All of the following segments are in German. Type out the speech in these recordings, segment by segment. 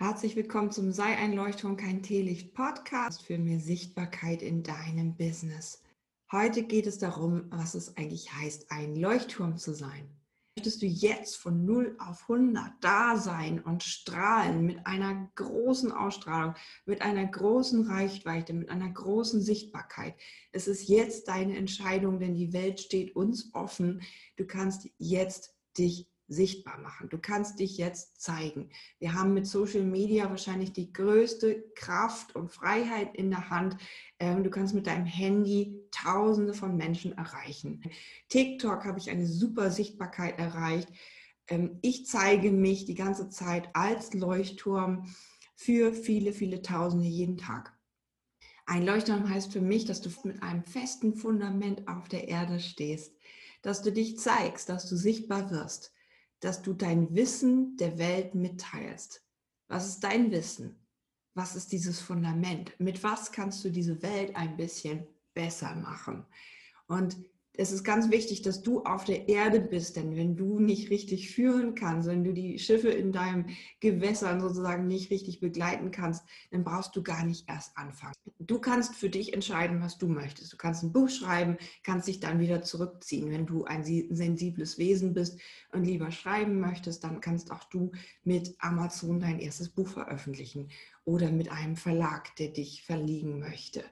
Herzlich willkommen zum Sei ein Leuchtturm, kein Teelicht Podcast für mehr Sichtbarkeit in deinem Business. Heute geht es darum, was es eigentlich heißt, ein Leuchtturm zu sein. Möchtest du jetzt von 0 auf 100 da sein und strahlen mit einer großen Ausstrahlung, mit einer großen Reichweite, mit einer großen Sichtbarkeit? Es ist jetzt deine Entscheidung, denn die Welt steht uns offen. Du kannst jetzt dich sichtbar machen. Du kannst dich jetzt zeigen. Wir haben mit Social Media wahrscheinlich die größte Kraft und Freiheit in der Hand. Ähm, du kannst mit deinem Handy Tausende von Menschen erreichen. TikTok habe ich eine super Sichtbarkeit erreicht. Ähm, ich zeige mich die ganze Zeit als Leuchtturm für viele, viele Tausende jeden Tag. Ein Leuchtturm heißt für mich, dass du mit einem festen Fundament auf der Erde stehst, dass du dich zeigst, dass du sichtbar wirst dass du dein Wissen der Welt mitteilst. Was ist dein Wissen? Was ist dieses Fundament? Mit was kannst du diese Welt ein bisschen besser machen? Und es ist ganz wichtig, dass du auf der Erde bist, denn wenn du nicht richtig führen kannst, wenn du die Schiffe in deinem Gewässern sozusagen nicht richtig begleiten kannst, dann brauchst du gar nicht erst anfangen. Du kannst für dich entscheiden, was du möchtest. Du kannst ein Buch schreiben, kannst dich dann wieder zurückziehen. Wenn du ein sensibles Wesen bist und lieber schreiben möchtest, dann kannst auch du mit Amazon dein erstes Buch veröffentlichen oder mit einem Verlag, der dich verlegen möchte.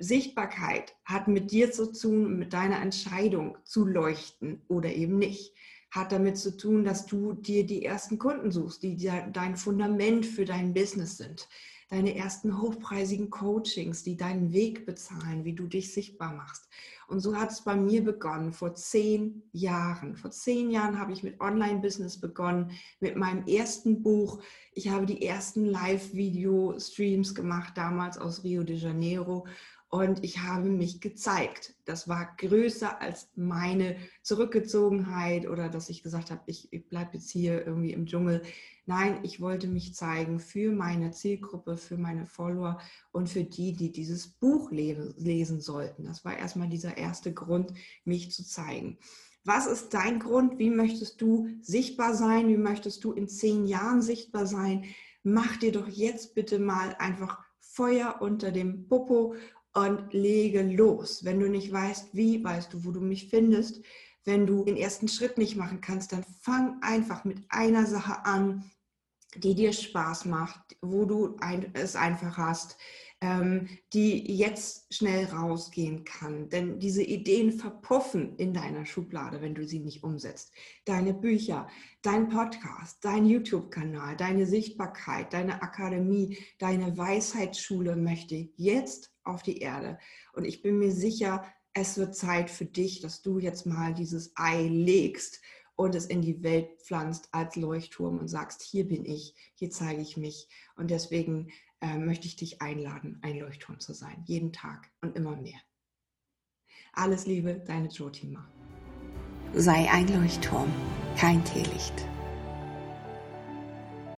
Sichtbarkeit hat mit dir zu tun, mit deiner Entscheidung zu leuchten oder eben nicht. Hat damit zu tun, dass du dir die ersten Kunden suchst, die dein Fundament für dein Business sind. Deine ersten hochpreisigen Coachings, die deinen Weg bezahlen, wie du dich sichtbar machst. Und so hat es bei mir begonnen, vor zehn Jahren. Vor zehn Jahren habe ich mit Online-Business begonnen, mit meinem ersten Buch. Ich habe die ersten Live-Video-Streams gemacht, damals aus Rio de Janeiro und ich habe mich gezeigt. Das war größer als meine Zurückgezogenheit oder dass ich gesagt habe, ich, ich bleibe jetzt hier irgendwie im Dschungel. Nein, ich wollte mich zeigen für meine Zielgruppe, für meine Follower und für die, die dieses Buch lesen sollten. Das war erstmal dieser erste Grund, mich zu zeigen. Was ist dein Grund? Wie möchtest du sichtbar sein? Wie möchtest du in zehn Jahren sichtbar sein? Mach dir doch jetzt bitte mal einfach Feuer unter dem Popo und lege los. Wenn du nicht weißt, wie, weißt du, wo du mich findest. Wenn du den ersten Schritt nicht machen kannst, dann fang einfach mit einer Sache an, die dir Spaß macht, wo du es einfach hast, die jetzt schnell rausgehen kann. Denn diese Ideen verpuffen in deiner Schublade, wenn du sie nicht umsetzt. Deine Bücher, dein Podcast, dein YouTube-Kanal, deine Sichtbarkeit, deine Akademie, deine Weisheitsschule möchte jetzt auf die Erde. Und ich bin mir sicher, es wird Zeit für dich, dass du jetzt mal dieses Ei legst und es in die Welt pflanzt als Leuchtturm und sagst, hier bin ich, hier zeige ich mich. Und deswegen äh, möchte ich dich einladen, ein Leuchtturm zu sein, jeden Tag und immer mehr. Alles Liebe, deine Jotima. Sei ein Leuchtturm, kein Teelicht.